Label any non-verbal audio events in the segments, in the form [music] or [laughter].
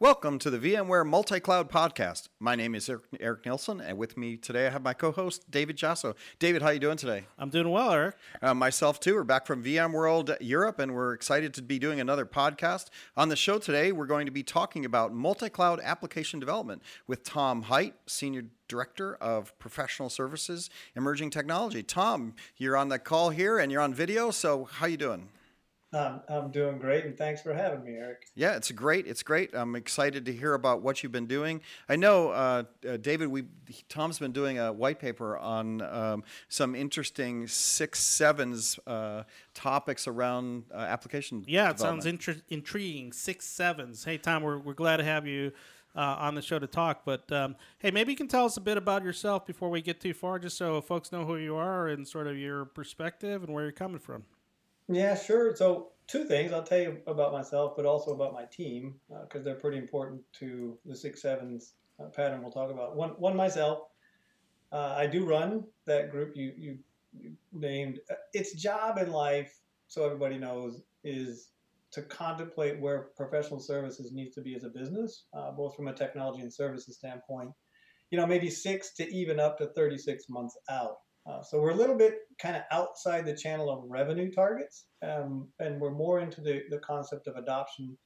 Welcome to the VMware Multi Cloud Podcast. My name is Eric, Nielsen, and with me today I have my co-host David Jasso. David, how are you doing today? I'm doing well, Eric. Uh, myself too. We're back from VMworld Europe, and we're excited to be doing another podcast. On the show today, we're going to be talking about multi-cloud application development with Tom Hite, Senior Director of Professional Services, Emerging Technology. Tom, you're on the call here, and you're on video. So, how you doing? Um, I'm doing great, and thanks for having me, Eric. Yeah, it's great. It's great. I'm excited to hear about what you've been doing. I know, uh, uh, David. We Tom's been doing a white paper on um, some interesting six sevens uh, topics around uh, application. Yeah, it sounds intri- intriguing. Six sevens. Hey, Tom, we're we're glad to have you. Uh, on the show to talk, but um, hey, maybe you can tell us a bit about yourself before we get too far, just so folks know who you are and sort of your perspective and where you're coming from. Yeah, sure. So two things I'll tell you about myself, but also about my team because uh, they're pretty important to the six sevens uh, pattern we'll talk about. One, one myself. Uh, I do run that group you, you, you named. Uh, its job in life, so everybody knows, is to contemplate where professional services needs to be as a business, uh, both from a technology and services standpoint. You know, maybe six to even up to 36 months out. Uh, so we're a little bit kind of outside the channel of revenue targets, um, and we're more into the, the concept of adoption.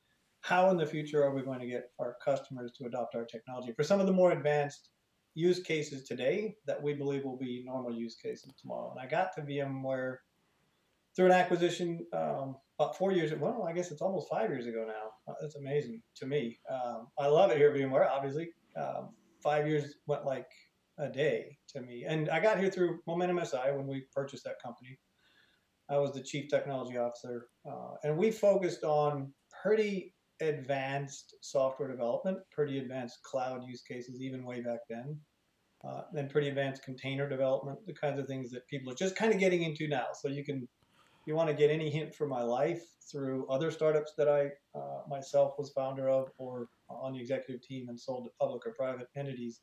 How in the future are we going to get our customers to adopt our technology for some of the more advanced use cases today that we believe will be normal use cases tomorrow? And I got to VMware through an acquisition um, about four years. Well, I guess it's almost five years ago now. Uh, that's amazing to me. Um, I love it here at VMware. Obviously, um, five years went like a day to me. And I got here through Momentum SI when we purchased that company. I was the chief technology officer, uh, and we focused on pretty advanced software development, pretty advanced cloud use cases, even way back then, uh, and pretty advanced container development, the kinds of things that people are just kind of getting into now. So you can, you want to get any hint from my life through other startups that I uh, myself was founder of, or on the executive team and sold to public or private entities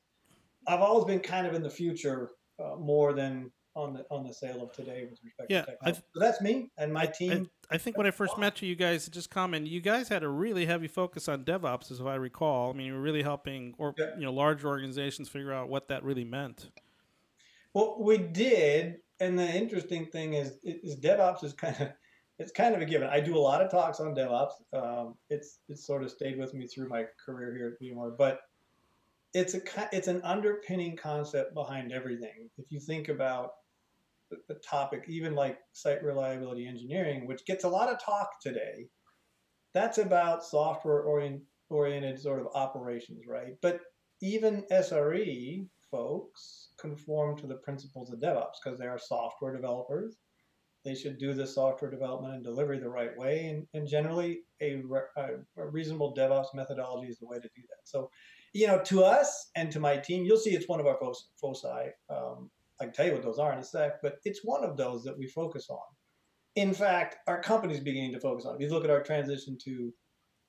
I've always been kind of in the future uh, more than on the on the sale of today with respect yeah, to technology. so that's me and my team. I, I think when I first met you, you guys just comment. You guys had a really heavy focus on DevOps, as I recall. I mean, you were really helping or yeah. you know large organizations figure out what that really meant. Well, we did, and the interesting thing is, is DevOps is kind of it's kind of a given. I do a lot of talks on DevOps. Um, it's it's sort of stayed with me through my career here at VMware, but it's a it's an underpinning concept behind everything. If you think about the topic, even like site reliability engineering, which gets a lot of talk today, that's about software orient, oriented sort of operations, right? But even SRE folks conform to the principles of DevOps because they are software developers. They should do the software development and delivery the right way, and, and generally a, a, a reasonable DevOps methodology is the way to do that. So you know, to us and to my team, you'll see it's one of our foci. Um, I can tell you what those are in a sec, but it's one of those that we focus on. In fact, our company is beginning to focus on. If you look at our transition to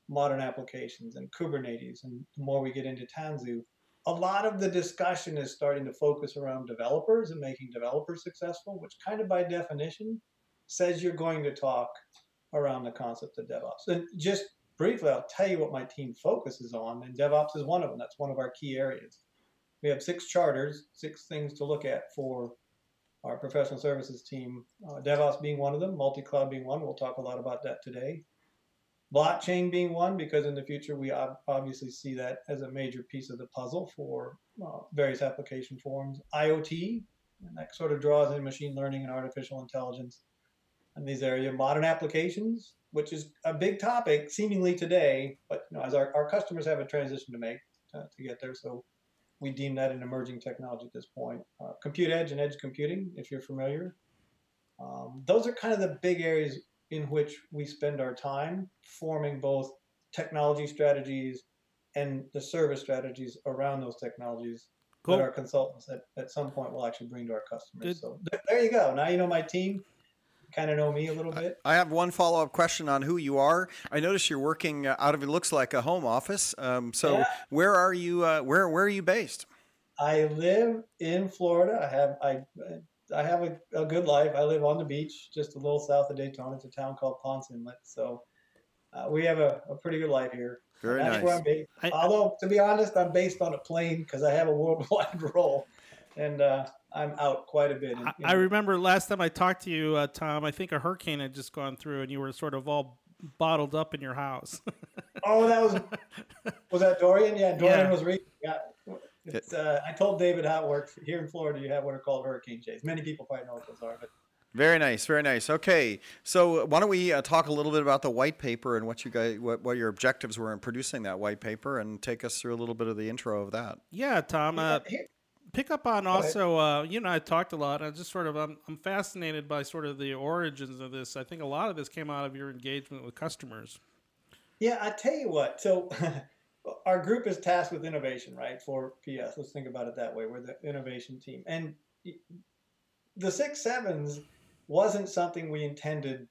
modern applications and Kubernetes, and the more we get into Tanzu, a lot of the discussion is starting to focus around developers and making developers successful, which kind of by definition says you're going to talk around the concept of DevOps. And just briefly, I'll tell you what my team focuses on, and DevOps is one of them. That's one of our key areas. We have six charters, six things to look at for our professional services team. Uh, DevOps being one of them, multi cloud being one. We'll talk a lot about that today. Blockchain being one, because in the future we obviously see that as a major piece of the puzzle for uh, various application forms. IoT, and that sort of draws in machine learning and artificial intelligence in these areas. Modern applications, which is a big topic seemingly today, but you know, as our, our customers have a transition to make uh, to get there, so we deem that an emerging technology at this point. Uh, compute edge and edge computing, if you're familiar. Um, those are kind of the big areas in which we spend our time forming both technology strategies and the service strategies around those technologies cool. that our consultants at, at some point will actually bring to our customers. Good. So there you go. Now you know my team kind of know me a little bit. I have one follow up question on who you are. I notice you're working uh, out of it looks like a home office. Um, so yeah. where are you? Uh, where where are you based? I live in Florida. I have I I have a, a, good life. I live on the beach, just a little south of Daytona. It's a town called Ponce Inlet. So uh, we have a, a, pretty good life here. Very That's nice. where I'm based. I- Although, to be honest, I'm based on a plane because I have a worldwide [laughs] role, and uh, I'm out quite a bit. in- I, in- I remember last time I talked to you, uh, Tom. I think a hurricane had just gone through, and you were sort of all bottled up in your house. [laughs] Oh, that was was that Dorian? Yeah, Dorian Yeah. was reading. Yeah. It's, uh, I told David how it works. Here in Florida, you have what are called hurricane shades. Many people probably know what those are, but Very nice, very nice. Okay, so why don't we uh, talk a little bit about the white paper and what you guys, what, what your objectives were in producing that white paper, and take us through a little bit of the intro of that. yeah, Tom. Uh, Here- pick up on also. Uh, you know, I talked a lot. I just sort of I'm, I'm fascinated by sort of the origins of this. I think a lot of this came out of your engagement with customers. Yeah, I tell you what. So [laughs] our group is tasked with innovation, right? For PS, let's think about it that way. We're the innovation team, and the six sevens wasn't something we intended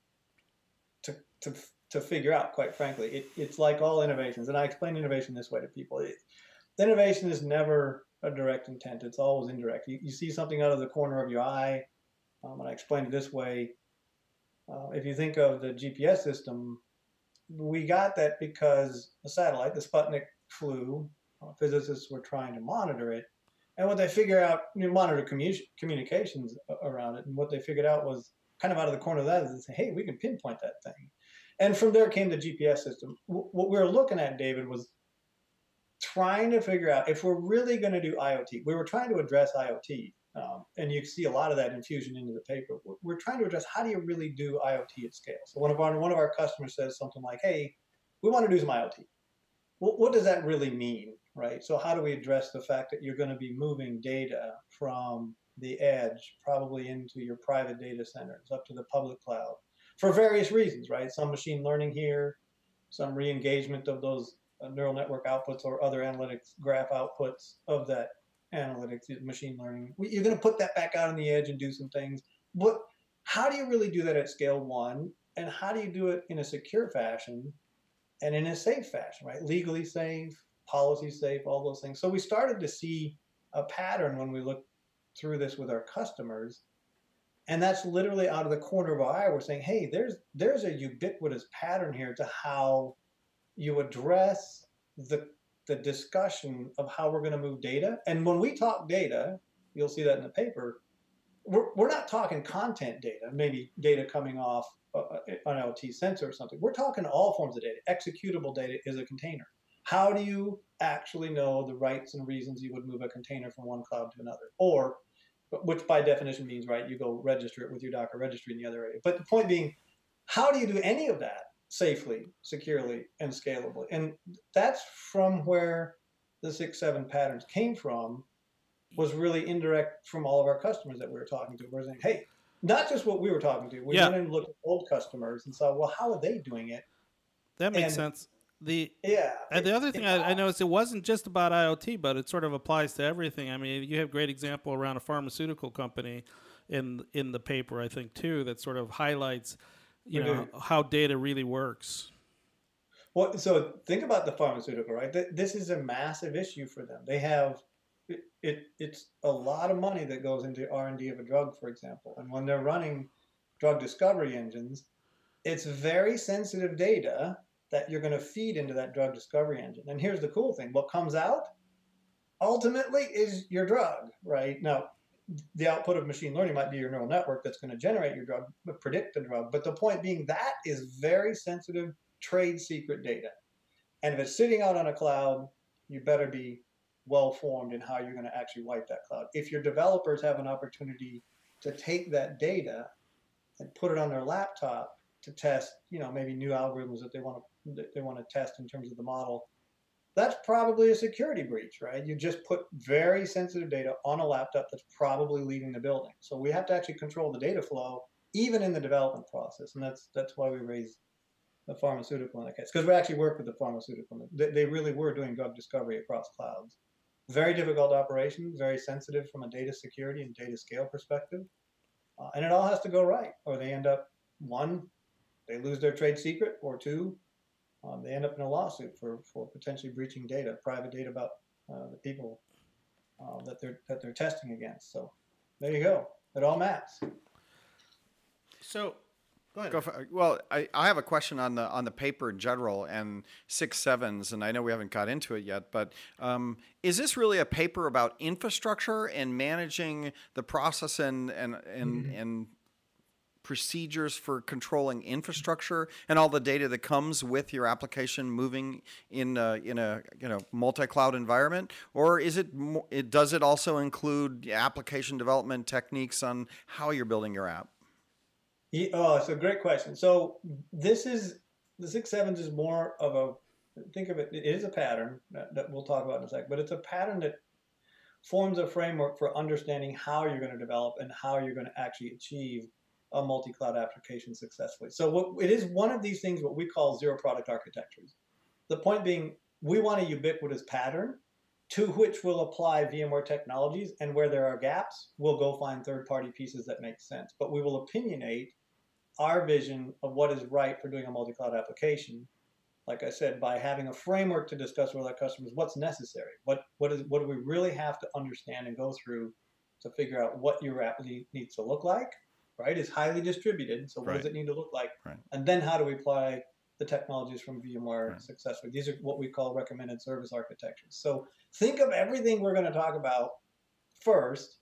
to to to figure out. Quite frankly, it, it's like all innovations, and I explain innovation this way to people. It, innovation is never a direct intent; it's always indirect. You, you see something out of the corner of your eye, um, and I explain it this way. Uh, if you think of the GPS system, we got that because the satellite, the Sputnik, flew. Uh, physicists were trying to monitor it, and what they figured out, you know, monitor commu- communications around it, and what they figured out was kind of out of the corner of that is hey, we can pinpoint that thing, and from there came the GPS system. W- what we were looking at, David, was trying to figure out if we're really going to do IoT. We were trying to address IoT, um, and you see a lot of that infusion into the paper. We're, trying to address how do you really do IoT at scale. So one of our one of our customers says something like, "Hey, we want to do some IoT. What, what does that really mean, right? So how do we address the fact that you're going to be moving data from the edge, probably into your private data centers, up to the public cloud, for various reasons, right? Some machine learning here, some re-engagement of those neural network outputs or other analytics graph outputs of that analytics, machine learning. You're going to put that back out on the edge and do some things. But how do you really do that at scale one? And how do you do it in a secure fashion and in a safe fashion, right? Legally safe, policy safe, all those things. So we started to see a pattern when we looked through this with our customers. And that's literally out of the corner of our eye. We're saying, hey, there's there's a ubiquitous pattern here to how you address the the discussion of how we're going to move data. And when we talk data, you'll see that in the paper. We're, we're not talking content data, maybe data coming off uh, an IoT sensor or something. We're talking all forms of data. Executable data is a container. How do you actually know the rights and reasons you would move a container from one cloud to another? Or, which by definition means, right, you go register it with your Docker registry in the other area. But the point being, how do you do any of that safely, securely, and scalably? And that's from where the six, seven patterns came from, was really indirect from all of our customers that we were talking to. We're saying, hey, not just what we were talking to. We Yeah. went and looked at old customers and saw, well, how are they doing it? That makes And- sense. The Yeah. And the other thing I, I noticed, it wasn't just about IoT, but it sort of applies to everything. I mean, you have great example around a pharmaceutical company in in the paper, I think, too, that sort of highlights, you know, how data really works. Well, so think about the pharmaceutical, right? This is a massive issue for them. They have it, it. It's a lot of money that goes into R and D of a drug, for example. And when they're running drug discovery engines, it's very sensitive data that you're going to feed into that drug discovery engine. And here's the cool thing: what comes out ultimately is your drug, right? Now, the output of machine learning might be your neural network that's going to generate your drug, predict the drug. But the point being, that is very sensitive trade secret data. And if it's sitting out on a cloud, you better be well formed in how you're going to actually wipe that cloud. If your developers have an opportunity to take that data and put it on their laptop to test, you know, maybe new algorithms that they want to that they want to test in terms of the model, that's probably a security breach, right? You just put very sensitive data on a laptop that's probably leaving the building. So we have to actually control the data flow even in the development process, and that's that's why we raise the pharmaceutical in that case because we actually work with the pharmaceutical. They, they really were doing drug discovery across clouds. Very difficult operation, very sensitive from a data security and data scale perspective, uh, and it all has to go right, or they end up one, they lose their trade secret, or two, um, they end up in a lawsuit for, for potentially breaching data, private data about uh, the people uh, that they're that they're testing against. So there you go. It all maps. So Go ahead. Go for, well, I, I have a question on the on the paper in general and six sevens, and I know we haven't got into it yet, but um, is this really a paper about infrastructure and managing the process and and and, and procedures for controlling infrastructure and all the data that comes with your application moving in a, in a you know multi-cloud environment, or is it, it does it also include application development techniques on how you're building your app? Oh, it's a great question. So this is the six sevens is more of a think of it. It is a pattern that, that we'll talk about in a sec, but it's a pattern that forms a framework for understanding how you're going to develop and how you're going to actually achieve a multi-cloud application successfully. So what, it is one of these things what we call zero product architectures. The point being, we want a ubiquitous pattern to which we'll apply VMware technologies, and where there are gaps, we'll go find third-party pieces that make sense. But we will opinionate our vision of what is right for doing a multi-cloud application. Like I said, by having a framework to discuss with our customers what's necessary, what what is what do we really have to understand and go through to figure out what your app ne- needs to look like. Right, Is highly distributed, so what Right. does it need to look like? Right. And then how do we apply the technologies from VMware Right. successfully? These are what we call recommended service architectures. So think of everything we're going to talk about first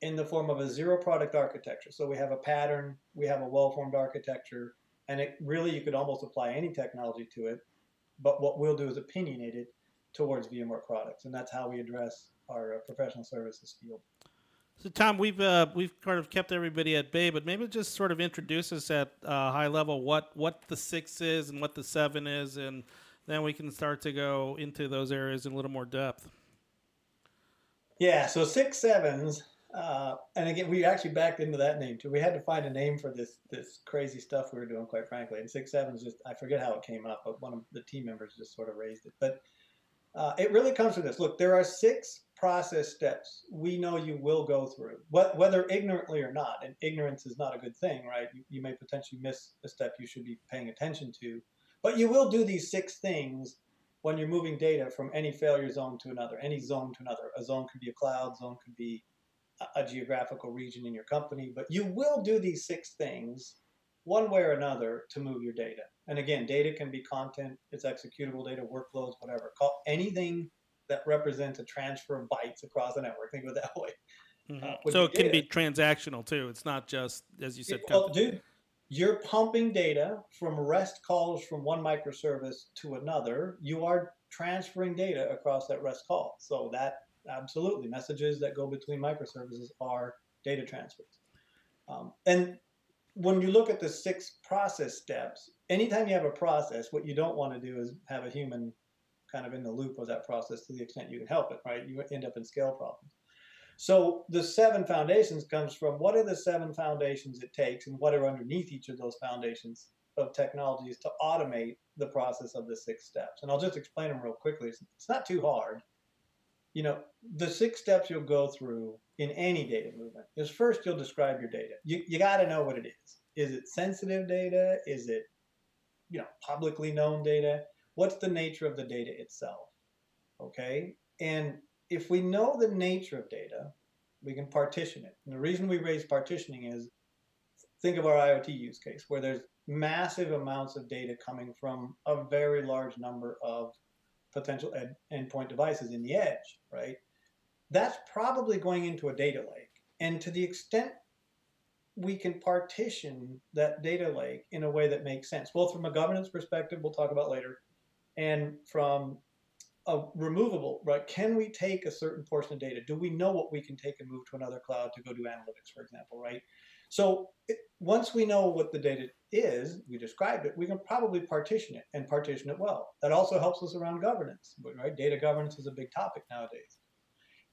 in the form of a zero product architecture. So we have a pattern, we have a well formed architecture, and it really you could almost apply any technology to it. But what we'll do is opinionate it towards VMware products, and that's how we address our uh, professional services field. So Tom, we've uh, we've kind of kept everybody at bay, but maybe just sort of introduce us at uh, high level what what the six is and what the seven is, and then we can start to go into those areas in a little more depth. Yeah, so six sevens, uh, and again, we actually backed into that name too. We had to find a name for this this crazy stuff we were doing, quite frankly. And six sevens, just I forget how it came up, but one of the team members just sort of raised it. But uh, it really comes from this. Look, there are six process steps we know you will go through, wh- whether ignorantly or not. And ignorance is not a good thing, right? You, you may potentially miss a step you should be paying attention to, but you will do these six things when you're moving data from any failure zone to another, any zone to another. A zone could be a cloud, zone could be a, a geographical region in your company, but you will do these six things one way or another to move your data. And again, data can be content, it's executable data, workloads, whatever. Call anything that represents a transfer of bytes across the network. Think of it that [laughs] way. Uh, so it can be transactional too. It's not just as you said. well, dude, you're pumping data from REST calls from one microservice to another. You are transferring data across that REST call. So that absolutely messages that go between microservices are data transfers. Um, and when you look at the six process steps, anytime you have a process, what you don't want to do is have a human kind of in the loop of that process to the extent you can help it, right? You end up in scale problems. So the seven foundations comes from what are the seven foundations it takes and what are underneath each of those foundations of technologies to automate the process of the six steps. And I'll just explain them real quickly. It's, not too hard. You know, the six steps you'll go through in any data movement is first you'll describe your data. You, you got to know what it is. Is it sensitive data? Is it, you know, publicly known data? What's the nature of the data itself? Okay. And if we know the nature of data, we can partition it. And the reason we raise partitioning is think of our IoT use case where there's massive amounts of data coming from a very large number of potential ed- endpoint devices in the edge, right? That's probably going into a data lake. And to the extent we can partition that data lake in a way that makes sense, both from a governance perspective, we'll talk about later, and from a removable, right? Can we take a certain portion of data? Do we know what we can take and move to another cloud to go do analytics, for example, right? So it, once we know what the data is, we described it, we can probably partition it and partition it well. That also helps us around governance, right? Data governance is a big topic nowadays.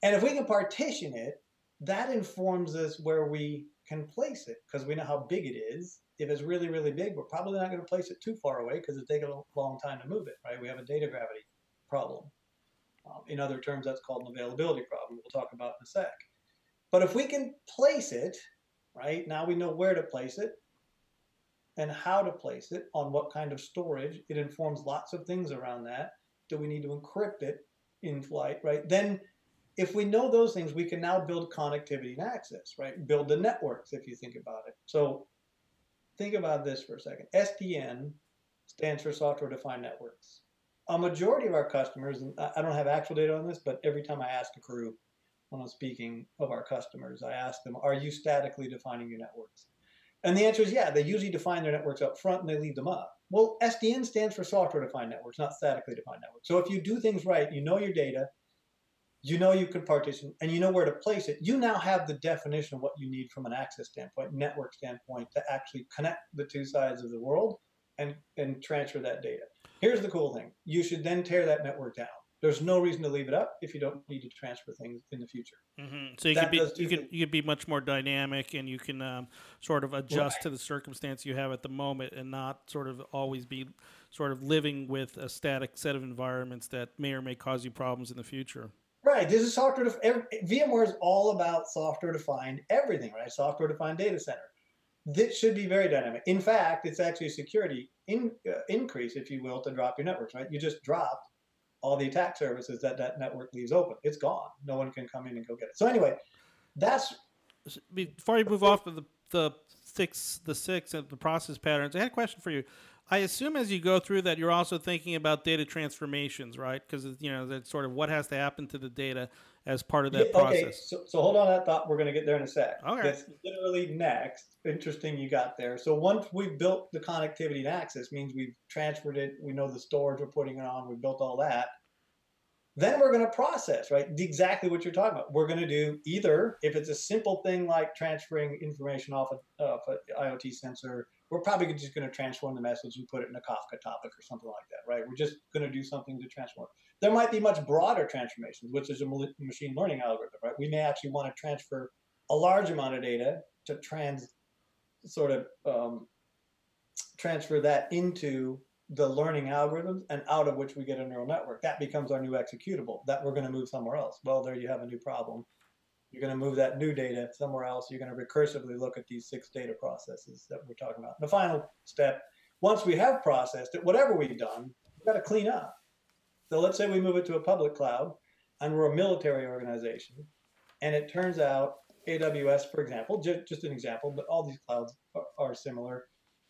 And if we can partition it, that informs us where we can place it because we know how big it is. If it's really, really big, we're probably not going to place it too far away because it's taking a long time to move it, right? We have a data gravity problem. Um, in other terms, that's called an availability problem. We'll talk about in a sec. But if we can place it, right, now we know where to place it and how to place it on what kind of storage. It informs lots of things around that. Do we need to encrypt it in flight, right? Then if we know those things, we can now build connectivity and access, right? Build the networks if you think about it. So think about this for a second. SDN stands for software defined networks. A majority of our customers, and I don't have actual data on this, but every time I ask a crew when I'm speaking of our customers, I ask them, are you statically defining your networks? And the answer is yeah, they usually define their networks up front and they leave them up. Well, SDN stands for software defined networks, not statically defined networks. So if you do things right, you know your data, you know you can partition, and you know where to place it, you now have the definition of what you need from an access standpoint, network standpoint, to actually connect the two sides of the world and, and transfer that data. Here's the cool thing you should then tear that network down. There's no reason to leave it up if you don't need to transfer things in the future. Mm-hmm. So you could be you can you can be much more dynamic and you can um, sort of adjust right. to the circumstance you have at the moment and not sort of always be sort of living with a static set of environments that may or may cause you problems in the future. Right. This is software. Def- every, VMware is all about software defined everything, right? Software defined data center. This should be very dynamic. In fact, it's actually a security in, uh, increase, if you will, to drop your networks, right? You just dropped all the attack services that that network leaves open. It's gone. No one can come in and go get it. So anyway, that's before you move off of the the six the six and the process patterns. I had a question for you. I assume as you go through that, you're also thinking about data transformations, right? Because you know that's sort of what has to happen to the data as part of that yeah, okay. process. So, so hold on that thought. We're going to get there in a sec. Okay. That's literally next. Interesting, you got there. So once we've built the connectivity and access, means we've transferred it. We know the storage we're putting it on. We've built all that. Then we're going to process, right? Exactly what you're talking about. We're going to do either if it's a simple thing like transferring information off, a, an IoT sensor we're probably just going to transform the message and put it in a Kafka topic or something like that, right? We're just going to do something to transform. There might be much broader transformations, which is a machine learning algorithm, right? We may actually want to transfer a large amount of data to trans, sort of um, transfer that into the learning algorithms and out of which we get a neural network. That becomes our new executable that we're going to move somewhere else. Well, there you have a new problem. You're going to move that new data somewhere else. You're going to recursively look at these six data processes that we're talking about. The final step, once we have processed it, whatever we've done, we've got to clean up. So let's say we move it to a public cloud and we're a military organization, and it turns out AWS, for example, just, just an example, but all these clouds are, are similar.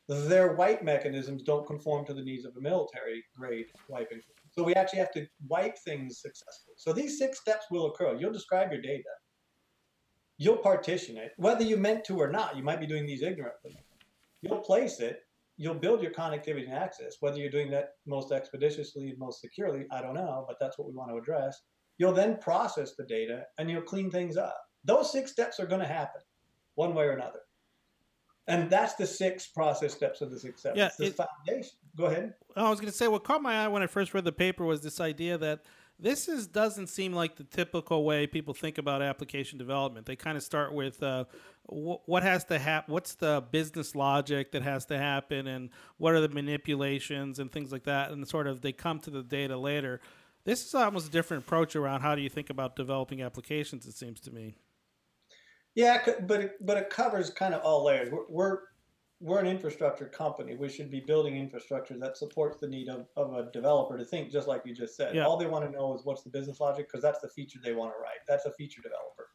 Their wipe mechanisms don't conform to the needs of a military grade wiping. So we actually have to wipe things successfully. So these six steps will occur. You'll describe your data you'll partition it, whether you meant to or not. You might be doing these ignorantly. You'll place it, you'll build your connectivity and access, whether you're doing that most expeditiously and most securely, I don't know, but that's what we want to address. You'll then process the data and you'll clean things up. Those six steps are going to happen one way or another. And that's the six process steps of the success. Yeah, it's the it, foundation. Go ahead. I was going to say what caught my eye when I first read the paper was this idea that this is doesn't seem like the typical way people think about application development. They kind of start with uh, wh- what has to happen, what's the business logic that has to happen, and what are the manipulations and things like that, and sort of they come to the data later. This is almost a different approach around how do you think about developing applications. It seems to me. Yeah, but it, but it covers kind of all layers. We're, we're we're an infrastructure company. We should be building infrastructure that supports the need of, of a developer to think just like you just said. Yeah. All they want to know is what's the business logic because that's the feature they want to write. That's a feature developer.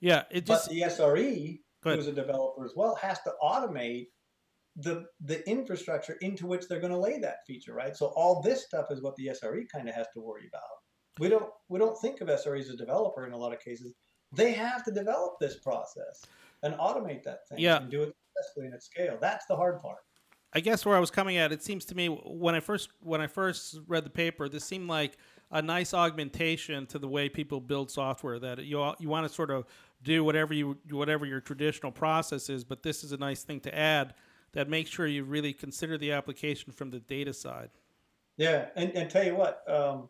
Yeah, it just. But the SRE, who's a developer as well, has to automate the the infrastructure into which they're going to lay that feature, right? So all this stuff is what the SRE kind of has to worry about. We don't we don't think of SRE as a developer in a lot of cases. They have to develop this process and automate that thing yeah. and do it successfully and at scale. That's the hard part. I guess where I was coming at, it seems to me when I first when I first read the paper, this seemed like a nice augmentation to the way people build software. That you you want to sort of do whatever you whatever your traditional process is, but this is a nice thing to add that makes sure you really consider the application from the data side. Yeah, and, and tell you what, um,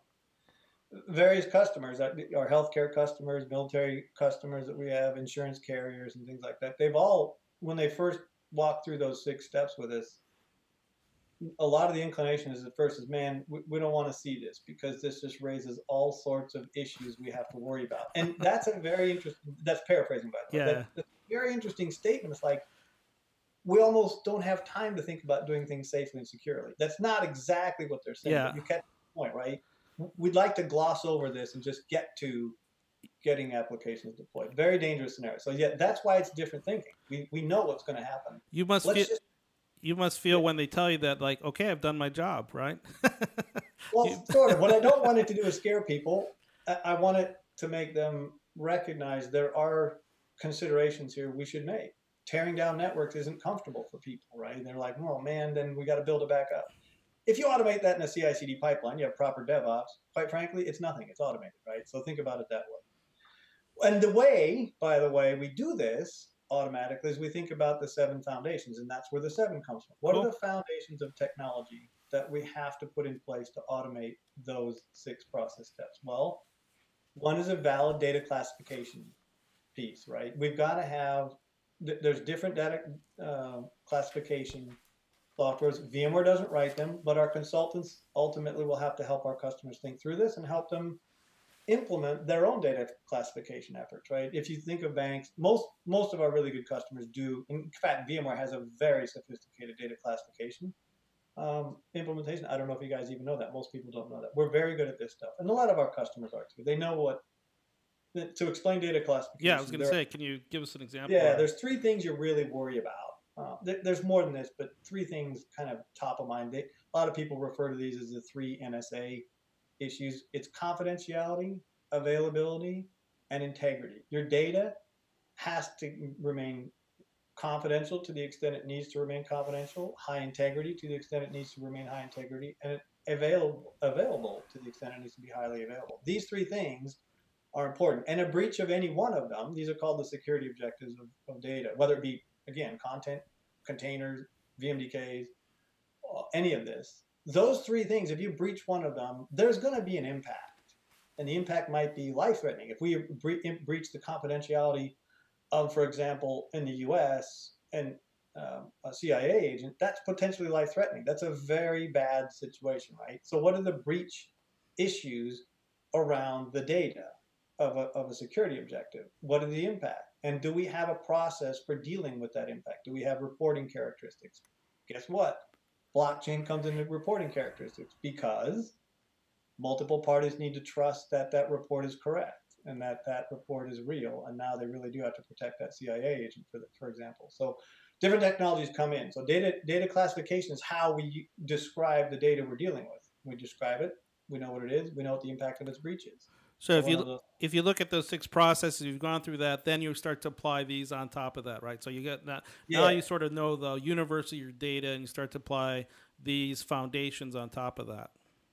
various customers, our healthcare customers, military customers that we have, insurance carriers, and things like that, they've all when they first walk through those six steps with us, a lot of the inclination is at first is, man, we, we don't want to see this because this just raises all sorts of issues we have to worry about. And that's a very interesting, that's paraphrasing by the way. Yeah. that's a very interesting statement. It's like, we almost don't have time to think about doing things safely and securely. That's not exactly what they're saying. Yeah. you catch the point, right? We'd like to gloss over this and just get to getting applications deployed. Very dangerous scenario. So yeah, that's why it's different thinking. We, we know what's going to happen. You must feel, just, you must feel when they tell you that, like, okay, I've done my job, right? [laughs] well, [laughs] sort of. What I don't want it to do is scare people. I, I want it to make them recognize there are considerations here we should make. Tearing down networks isn't comfortable for people, right? And they're like, oh man, then we got to build it back up. If you automate that in a CI CD pipeline, you have proper DevOps, quite frankly, it's nothing. It's automated, right? So think about it that way. And the way, by the way, we do this automatically is we think about the seven foundations, and that's where the seven comes from. What cool. are the foundations of technology that we have to put in place to automate those six process steps? Well, one is a valid data classification piece, right? We've got to have, there's different data uh, classification softwares. VMware doesn't write them, but our consultants ultimately will have to help our customers think through this and help them implement their own data classification efforts, right? If you think of banks, most most of our really good customers do. In fact, VMware has a very sophisticated data classification um, implementation. I don't know if you guys even know that. Most people don't know that. We're very good at this stuff, and a lot of our customers are too. They know what to explain data classification. Yeah, I was going to say, can you give us an example? Yeah, there's three things you really worry about. Uh, there's more than this, but three things kind of top of mind. They, a lot of people refer to these as the three NSA issues. It's confidentiality, availability, and integrity. Your data has to remain confidential to the extent it needs to remain confidential, high integrity to the extent it needs to remain high integrity, and available available to the extent it needs to be highly available. These three things are important. And a breach of any one of them, these are called the security objectives of, of data, whether it be, again, content, containers, VMDKs, any of this. Those three things, if you breach one of them, there's going to be an impact. And the impact might be life threatening. If we bre- breach the confidentiality of, for example, in the US and um, a CIA agent, that's potentially life threatening. That's a very bad situation, right? So, what are the breach issues around the data of a, of a security objective? What are the impact? And do we have a process for dealing with that impact? Do we have reporting characteristics? Guess what? Blockchain comes into reporting characteristics because multiple parties need to trust that that report is correct and that that report is real. And now they really do have to protect that CIA agent, for, the, for example. So different technologies come in. So data data classification is how we describe the data we're dealing with. We describe it. We know what it is. We know what the impact of its breach is. So, if you if you look at those six processes, you've gone through that, then you start to apply these on top of that, right? So you get that yeah. now you sort of know the universe of your data, and you start to apply these foundations on top of that.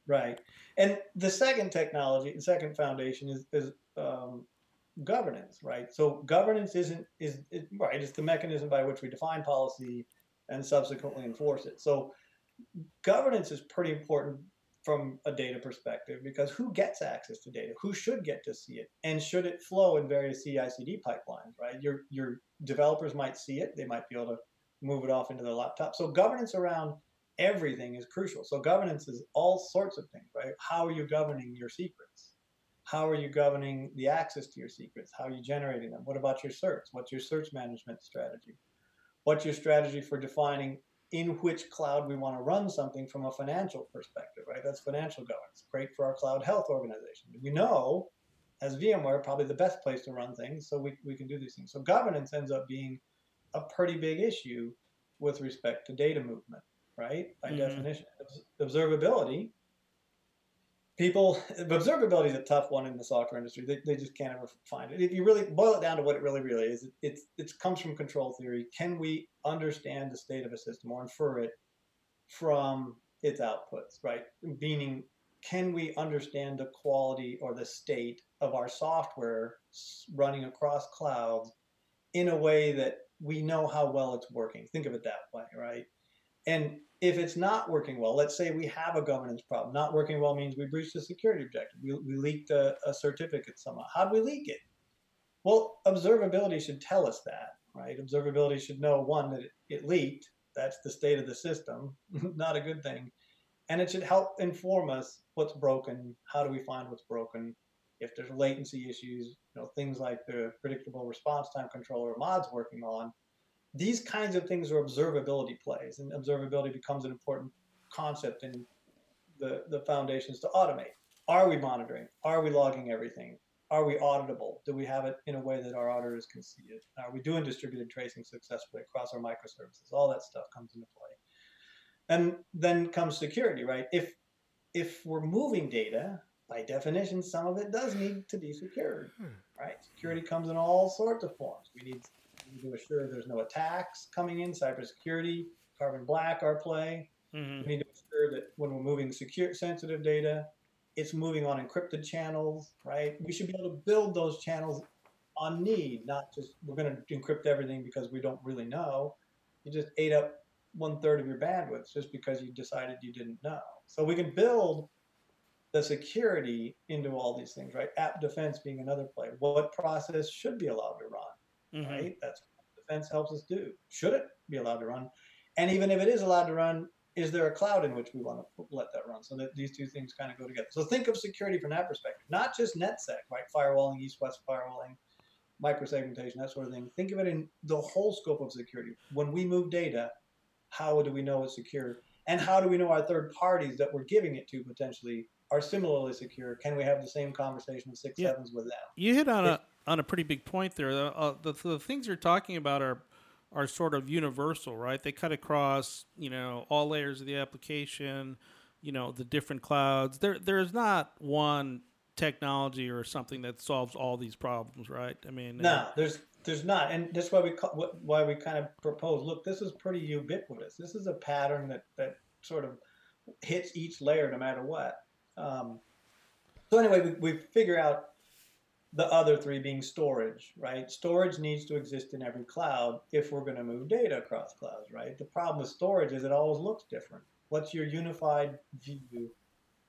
Right, and the second technology, the second foundation is, is um, governance, right? So governance isn't is it, right. It's the mechanism by which we define policy and subsequently enforce it. So governance is pretty important from a data perspective because who gets access to data? Who should get to see it? And should it flow in various CI/CD pipelines? Right, your your developers might see it. They might be able to move it off into their laptop. So governance around everything is crucial. So governance is all sorts of things, right? How are you governing your secrets? how are you governing the access to your secrets? How are you generating them? What about your cert? What's your cert management strategy? What's your strategy for defining in which cloud we want to run something from a financial perspective, right? That's financial governance. Great for our CloudHealth organization. We know as VMware probably the best place to run things, so we, we can do these things. So governance ends up being a pretty big issue with respect to data movement, right? By mm-hmm. definition. Observability people observability is a tough one in the software industry. They, they just can't ever find it. If you really boil it down to what it really really is it, it's it comes from control theory. Can we understand the state of a system or infer it from its outputs right? Meaning can we understand the quality or the state of our software running across clouds in a way that we know how well it's working? Think of it that way right and if it's not working well, let's say we have a governance problem. Not working well means we breached a security objective. We, we leaked a, a certificate somehow. How do we leak it? Well, observability should tell us that, right? Observability should know one that it, it leaked. That's the state of the system. [laughs] not a good thing. And it should help inform us what's broken. How do we find what's broken? If there's latency issues, you know, things like the predictable response time controller mod's working on, these kinds of things are observability plays, and observability becomes an important concept in the, the foundations to automate. Are we monitoring? Are we logging everything? Are we auditable? Do we have it in a way that our auditors can see it? Are we doing distributed tracing successfully across our microservices? All that stuff comes into play. And then comes security, right? If if we're moving data, by definition, some of it does need to be secured, hmm. right? Security comes in all sorts of forms. We need, we need to assure there's no attacks coming in, cybersecurity, Carbon Black, our play. Mhm. We need to ensure that when we're moving secure, sensitive data, it's moving on encrypted channels, right? We should be able to build those channels on need, not just we're going to encrypt everything because we don't really know. You just ate up one third of your bandwidth just because you decided you didn't know. So we can build the security into all these things, right? App defense being another play. What process should be allowed to run? Mhm. right? That's what defense helps us do. Should it be allowed to run? And even if it is allowed to run, is there a cloud in which we want to let that run? So that these two things kind of go together. So think of security from that perspective, not just NetSec, right? Firewalling, east-west firewalling, microsegmentation, that sort of thing. Think of it in the whole scope of security. When we move data, how do we know it's secure? And how do we know our third parties that we're giving it to potentially are similarly secure? Can we have the same conversation with six Yeah. sevens with them? You hit on a on a pretty big point there. The, uh, the the things you're talking about are are sort of universal, right? They cut across you know all layers of the application, you know the different clouds. There there's not one technology or something that solves all these problems, right? I mean, No, there's there's not, and that's why we ca- wh- why we kind of propose. Look, this is pretty ubiquitous. This is a pattern that that sort of hits each layer no matter what. Um, so anyway, we, we figure out the other three being storage, right? Storage needs to exist in every cloud if we're going to move data across clouds, right? The problem with storage is it always looks different. What's your unified view?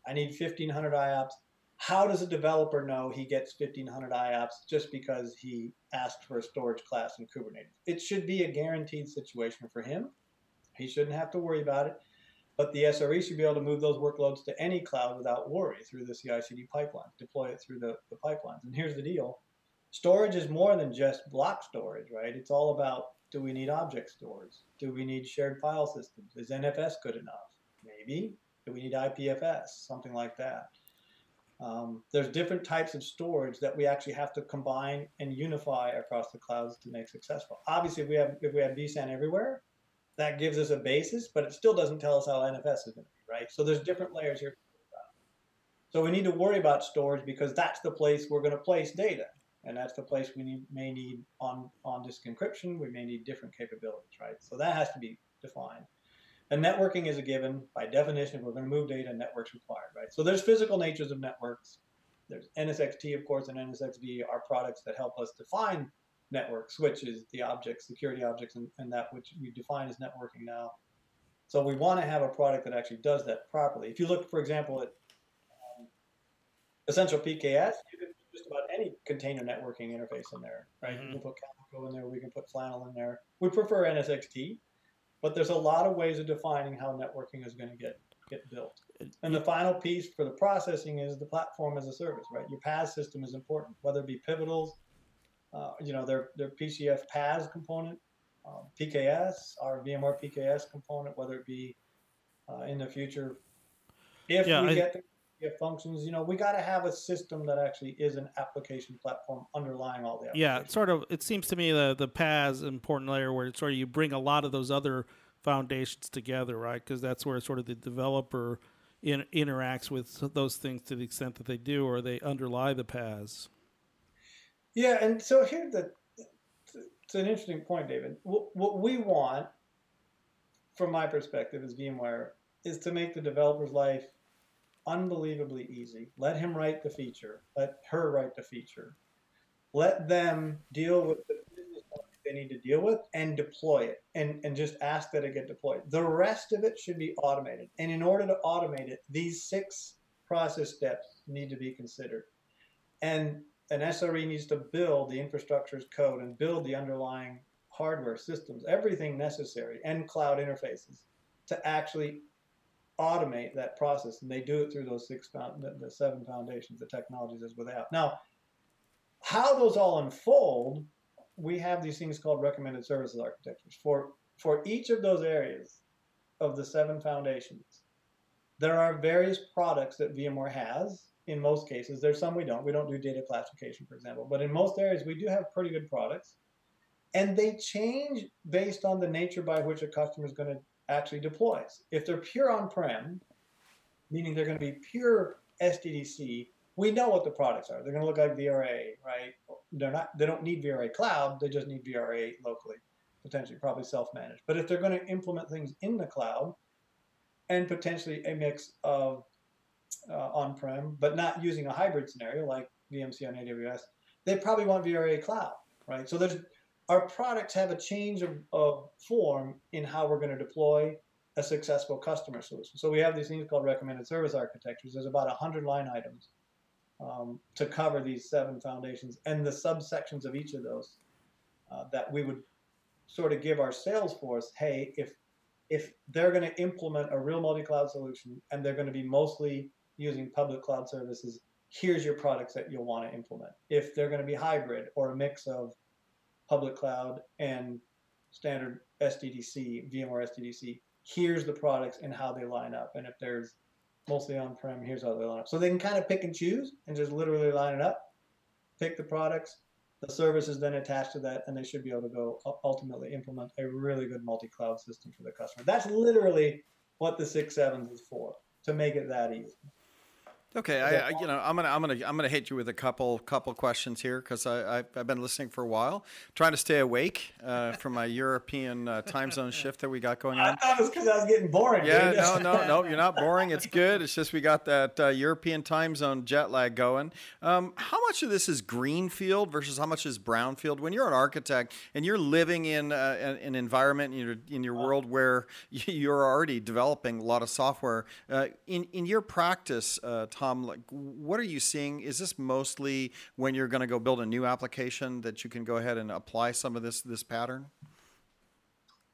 I need 1500 IOPS. How does a developer know he gets 1500 IOPS just because he asked for a storage class in Kubernetes? It should be a guaranteed situation for him. He shouldn't have to worry about it. But the SRE should be able to move those workloads to any cloud without worry through the CI CD pipeline, deploy it through the, the pipelines. And here's the deal storage is more than just block storage, right? It's all about do we need object stores? Do we need shared file systems? Is NFS good enough? Maybe. Do we need IPFS? Something like that. Um, there's different types of storage that we actually have to combine and unify across the clouds to make successful. Obviously, if we have if we have vSAN everywhere, that gives us a basis, but it still doesn't tell us how NFS is going to be, right? So there's different layers here. So we need to worry about storage because that's the place we're going to place data, and that's the place we need, may need on on disk encryption. We may need different capabilities, right? So that has to be defined. And networking is a given by definition. We're going to move data, networks required, right? So there's physical natures of networks. There's NSXT, of course, and NSXV are products that help us define network switches, the objects, security objects, and, and that which we define as networking now. So we want to have a product that actually does that properly. If you look, for example, at um, Essential PKS, you can put just about any container networking interface in there, right? Mhm. You can put Calico in there, we can put Flannel in there. We prefer NSXT, but there's a lot of ways of defining how networking is going to get get built. And the final piece for the processing is the platform as a service, right? Your PaaS system is important, whether it be Pivotals, uh, you know, their their PCF PaaS component, um, PKS, our VMware PKS component, whether it be uh, in the future. If Yeah, we I- get the PCF functions, you know, we got to have a system that actually is an application platform underlying all the yeah, sort of. It seems to me the the PaaS important layer where it's sort of you bring a lot of those other foundations together, right? Because that's where sort of the developer in, interacts with those things to the extent that they do, or they underlie the PaaS. Yeah, and so here the it's an interesting point, David. What, we want, from my perspective as VMware, is to make the developer's life unbelievably easy. Let him write the feature. Let her write the feature. Let them deal with the business they need to deal with and deploy it, and and just ask that it get deployed. The rest of it should be automated. And in order to automate it, these six process steps need to be considered. And an SRE needs to build the infrastructure as code and build the underlying hardware systems, everything necessary, and cloud interfaces to actually automate that process. And they do it through those six, the, seven foundations, the technologies as without. Now, how those all unfold, we have these things called recommended services architectures. For, for each of those areas of the seven foundations, there are various products that VMware has in most cases. There's some we don't. We don't do data classification, for example. But in most areas, we do have pretty good products. And they change based on the nature by which a customer is going to actually deploy. If they're pure on-prem, meaning they're going to be pure SDDC, we know what the products are. They're going to look like VRA, right? They're not. They don't need VRA cloud. They just need VRA locally, potentially, probably self-managed. But if they're going to implement things in the cloud, and potentially a mix of uh, on-prem, but not using a hybrid scenario like VMC on AWS, they probably want VRA cloud, right? So there's our products have a change of, of form in how we're going to deploy a successful customer solution. So we have these things called recommended service architectures. There's about 100 line items um, to cover these seven foundations and the subsections of each of those uh, that we would sort of give our sales force, hey, if if they're going to implement a real multi-cloud solution and they're going to be mostly using public cloud services, here's your products that you'll want to implement. If they're going to be hybrid or a mix of public cloud and standard SDDC, VMware SDDC, here's the products and how they line up. And if there's mostly on-prem, here's how they line up. So they can kind of pick and choose and just literally line it up, pick the products, the service is then attached to that, and they should be able to go ultimately implement a really good multi-cloud system for the customer. That's literally what the six sevens is for, to make it that easy. Okay, I, I, you know I'm gonna I'm gonna I'm gonna hit you with a couple couple questions here because I I've, I've, been listening for a while, trying to stay awake uh, from my European uh, time zone shift that we got going on. I thought it was because I was getting boring. Yeah, dude. no, no, no, you're not [laughs] boring. It's good. It's just we got that uh, European time zone jet lag going. Um, how much of this is greenfield versus how much is brownfield? When you're an architect and you're living in uh, an environment in your in your world where [laughs] you're already developing a lot of software, uh, in in your practice uh, Tom, like what are you seeing? Is this mostly when you're going to go build a new application that you can go ahead and apply some of this this pattern?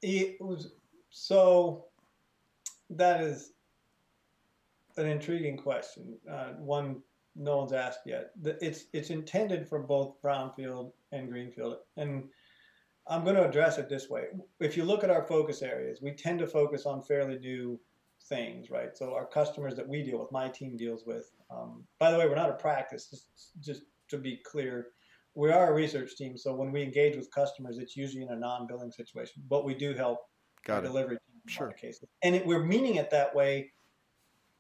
It was so. That is an intriguing question. Uh, one no one's asked yet. It's it's intended for both brownfield and greenfield, and I'm going to address it this way. If you look at our focus areas, we tend to focus on fairly new things, right? So our customers that we deal with, my team deals with. Um, by the way, we're not a practice. Just, just to be clear, we are a research team. So when we engage with customers, it's usually in a non-billing situation, but we do help Got it. delivery team in Sure. a lot of cases. And it, we're meaning it that way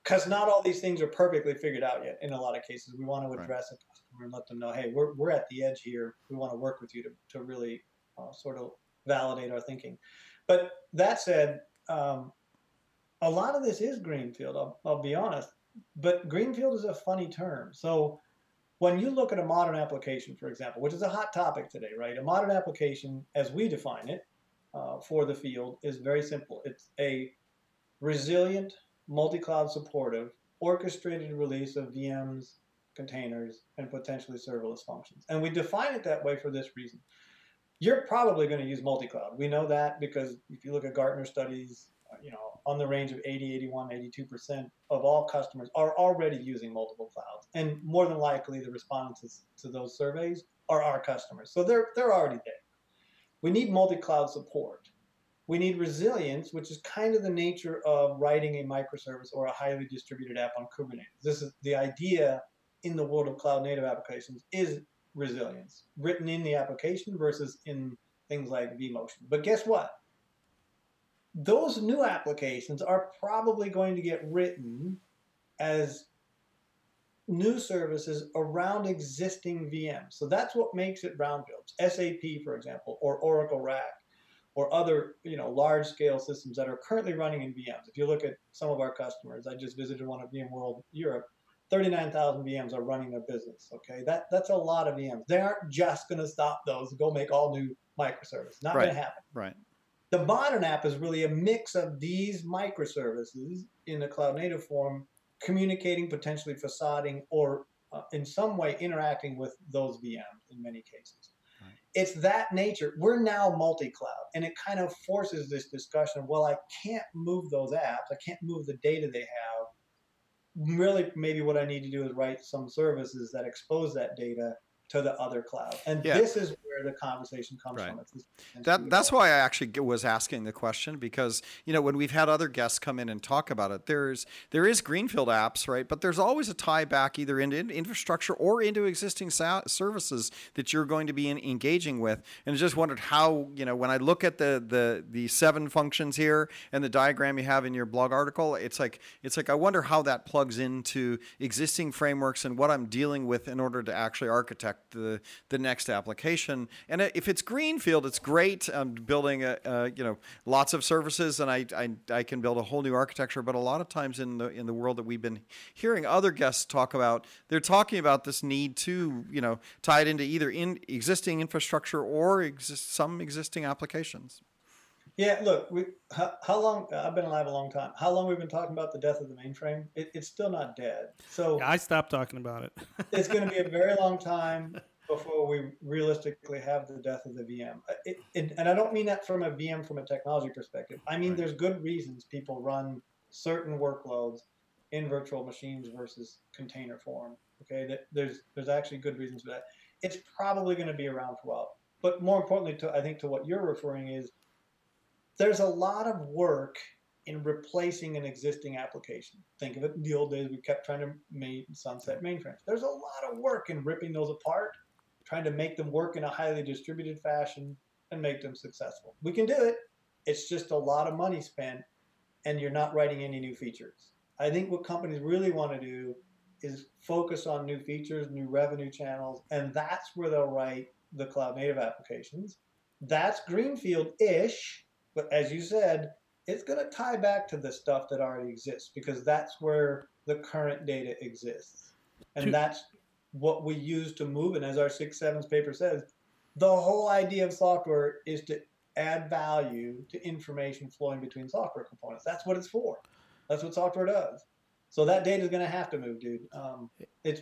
because not all these things are perfectly figured out yet. In a lot of cases, we want to Right. address a customer and let them know, hey, we're, we're at the edge here. We want to work with you to, to really uh, sort of validate our thinking. But that said, um, a lot of this is greenfield. I'll, I'll be honest, but greenfield is a funny term. So when you look at a modern application, for example, which is a hot topic today, right? A modern application, as we define it uh, for the field, is very simple. It's a resilient, multi-cloud supportive, orchestrated release of VMs, containers, and potentially serverless functions. And we define it that way for this reason. You're probably going to use multi-cloud. We know that because if you look at Gartner studies, you know, on the range of 80, 81, 82% of all customers are already using multiple clouds. And more than likely the respondents to those surveys are our customers. So they're they're already there. We need multi-cloud support. We need resilience, which is kind of the nature of writing a microservice or a highly distributed app on Kubernetes. This is the idea in the world of cloud native applications is resilience written in the application versus in things like vMotion. But guess what? Those new applications are probably going to get written as new services around existing VMs. So that's what makes it brownfields. SAP, for example, or Oracle RAC, or other you know large scale systems that are currently running in VMs. If you look at some of our customers, I just visited one at VMworld Europe. 39,000 VMs are running their business. Okay, that that's a lot of VMs. They aren't just going to stop those and go make all new microservices. Not Right. going to happen. Right. The modern app is really a mix of these microservices in a cloud native form, communicating, potentially facading, or uh, in some way interacting with those VMs in many cases. Right. It's that nature. We're now multi cloud, and it kind of forces this discussion of, well, I can't move those apps, I can't move the data they have. Really, maybe what I need to do is write some services that expose that data to the other cloud. And Yeah. this is where the conversation comes Right. from. That that's why I actually was asking the question because you know when we've had other guests come in and talk about it, there's there is greenfield apps, right? But there's always a tie back either into infrastructure or into existing sa- services that you're going to be in, engaging with. And I just wondered how you know when I look at the the the seven functions here and the diagram you have in your blog article, it's like it's like I wonder how that plugs into existing frameworks and what I'm dealing with in order to actually architect the the next application. And if it's greenfield, it's great. I'm building a, a you know lots of services, and I, I I can build a whole new architecture. But a lot of times in the in the world that we've been hearing other guests talk about, they're talking about this need to you know tie it into either in existing infrastructure or exist, some existing applications. Yeah, look, we how, how long I've been alive a long time. How long we've been talking about the death of the mainframe? It, it's still not dead. So I stopped talking about it. [laughs] it's going to be a very long time before we realistically have the death of the VM. Uh, It, it, and I don't mean that from a VM from a technology perspective. I mean Right. there's good reasons people run certain workloads in virtual machines versus container form. Okay, that there's there's actually good reasons for that. It's probably going to be around for a while. But more importantly, to I think to what you're referring is there's a lot of work in replacing an existing application. Think of it in the old days, we kept trying to make sunset mainframes. There's a lot of work in ripping those apart, trying to make them work in a highly distributed fashion and make them successful. We can do it. It's just a lot of money spent, and you're not writing any new features. I think what companies really want to do is focus on new features, new revenue channels, and that's where they'll write the cloud native applications. That's greenfield ish, but as you said, it's going to tie back to the stuff that already exists because that's where the current data exists. And To- that's what we use to move. And as our six sevens paper says, the whole idea of software is to add value to information flowing between software components. That's what it's for. That's what software does. So that data is going to have to move, dude. Um, it's.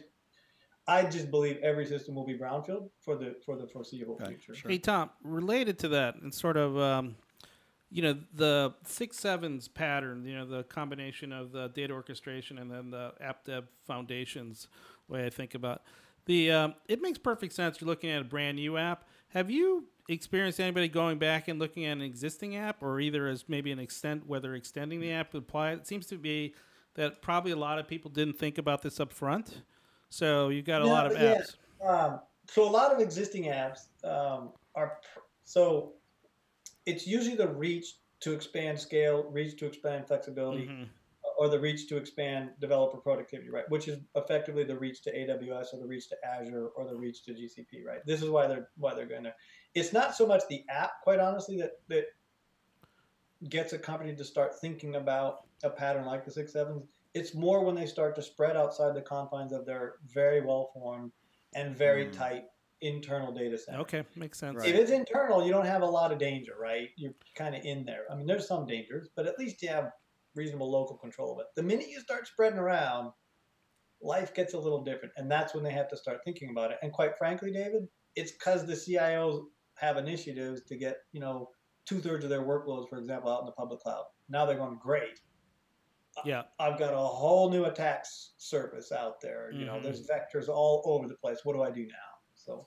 I just believe every system will be brownfield for the for the foreseeable Okay, future. sure. Hey Tom, related to that, and sort of, um, you know, the six sevens pattern. You know, the combination of the data orchestration and then the app dev foundations. Way I think about the, um, it makes perfect sense. You're looking at a brand new app. Have you experienced anybody going back and looking at an existing app, or either as maybe an extent, whether extending the app to apply? It seems to be that probably a lot of people didn't think about this up front. So you've got a Yeah, lot of but yeah. apps. Um, so a lot of existing apps um, are pr- so it's usually the reach to expand scale, reach to expand flexibility, Mhm. or the reach to expand developer productivity, right? Which is effectively the reach to AWS or the reach to Azure or the reach to GCP, right? This is why they're why they're going there. It's not so much the app, quite honestly, that that gets a company to start thinking about a pattern like the six sevens. It's more when they start to spread outside the confines of their very well formed and very Mm. tight internal data center. Okay, makes sense. Right. If it's internal, you don't have a lot of danger, right? You're kind of in there. I mean, there's some dangers, but at least you have reasonable local control of it. The minute you start spreading around, life gets a little different, and that's when they have to start thinking about it. And quite frankly, David, it's because the CIOs have initiatives to get you know two thirds of their workloads, for example, out in the public cloud. Now they're going great. Yeah. I've got a whole new attack s- surface out there. You know, Mhm. there's vectors all over the place. What do I do now? So.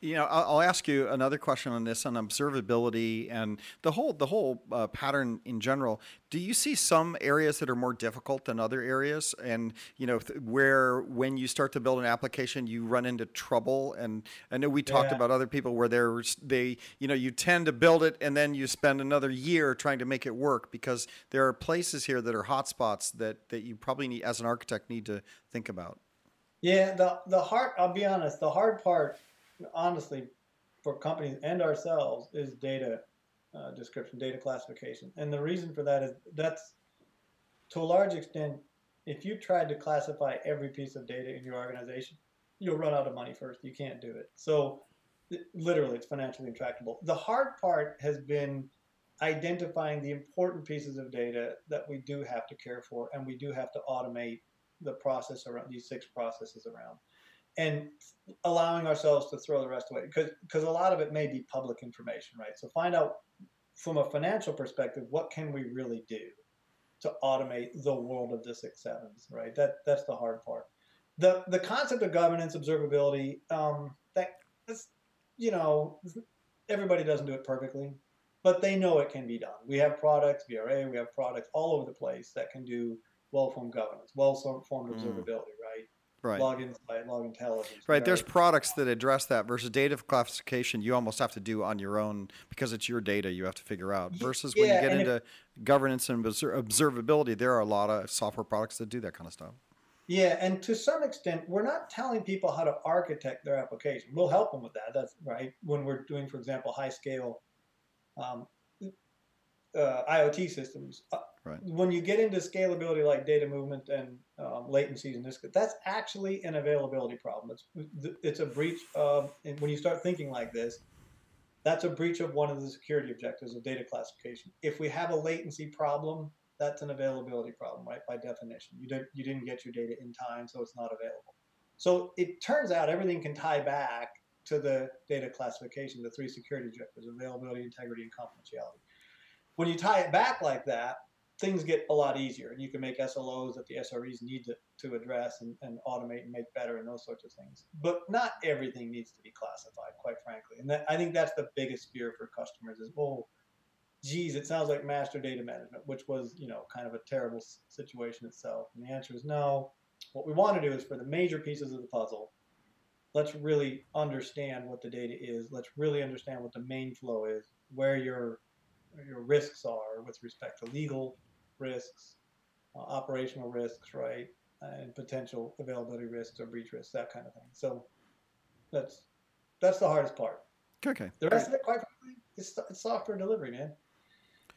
You know, I'll, ask you another question on this on observability and the whole the whole uh, pattern in general. Do you see some areas that are more difficult than other areas, and you know th- where when you start to build an application, you run into trouble? And I know we talked Yeah. about other people where there's they you know you tend to build it and then you spend another year trying to make it work because there are places here that are hotspots that that you probably need as an architect need to think about. Yeah, the the hard. I'll be honest. The hard part, honestly, for companies and ourselves is data uh, description, data classification, and the reason for that is that's to a large extent. If you tried to classify every piece of data in your organization, you'll run out of money first. You can't do it. So, literally, it's financially intractable. The hard part has been identifying the important pieces of data that we do have to care for, and we do have to automate the process around these six processes around and allowing ourselves to throw the rest away because because a lot of it may be public information right? So find out from a financial perspective what can we really do to automate the world of the six sevens right? That that's the hard part. The the concept of governance observability um, that that's, you know everybody doesn't do it perfectly but they know it can be done. We have products vra we have products all over the place that can do well-formed governance well-formed Mm. observability right Right. log insight log intelligence Right. There's products that address that versus data classification. You almost have to do on your own because it's your data you have to figure out. Versus when you get and if- into governance and observability, there are a lot of software products that do that kind of stuff. Yeah, and to some extent, we're not telling people how to architect their application. We'll help them with that. That's right. When we're doing, for example, high scale um, uh, IoT systems, uh, Right. when you get into scalability like data movement and um, latencies and this, that's actually an availability problem. It's it's a breach of, and when you start thinking like this, that's a breach of one of the security objectives of data classification. If we have a latency problem, that's an availability problem, right? By definition, you didn't you didn't get your data in time, so it's not available. So it turns out everything can tie back to the data classification, the three security objectives: availability, integrity, and confidentiality. When you tie it back like that, things get a lot easier, and you can make SLOs that the SREs need to, to address and, and automate and make better, and those sorts of things. But not everything needs to be classified, quite frankly. And that, I think that's the biggest fear for customers is, oh, geez, it sounds like master data management, which was, you know, kind of a terrible situation itself. And the answer is no. What we want to do is for the major pieces of the puzzle, let's really understand what the data is. Let's really understand what the main flow is, where your your risks are with respect to legal risks, uh, operational risks, right, and potential availability risks or breach risks, that kind of thing. So that's that's the hardest part. Okay. The rest of it, quite frankly, it's, it's software delivery, man.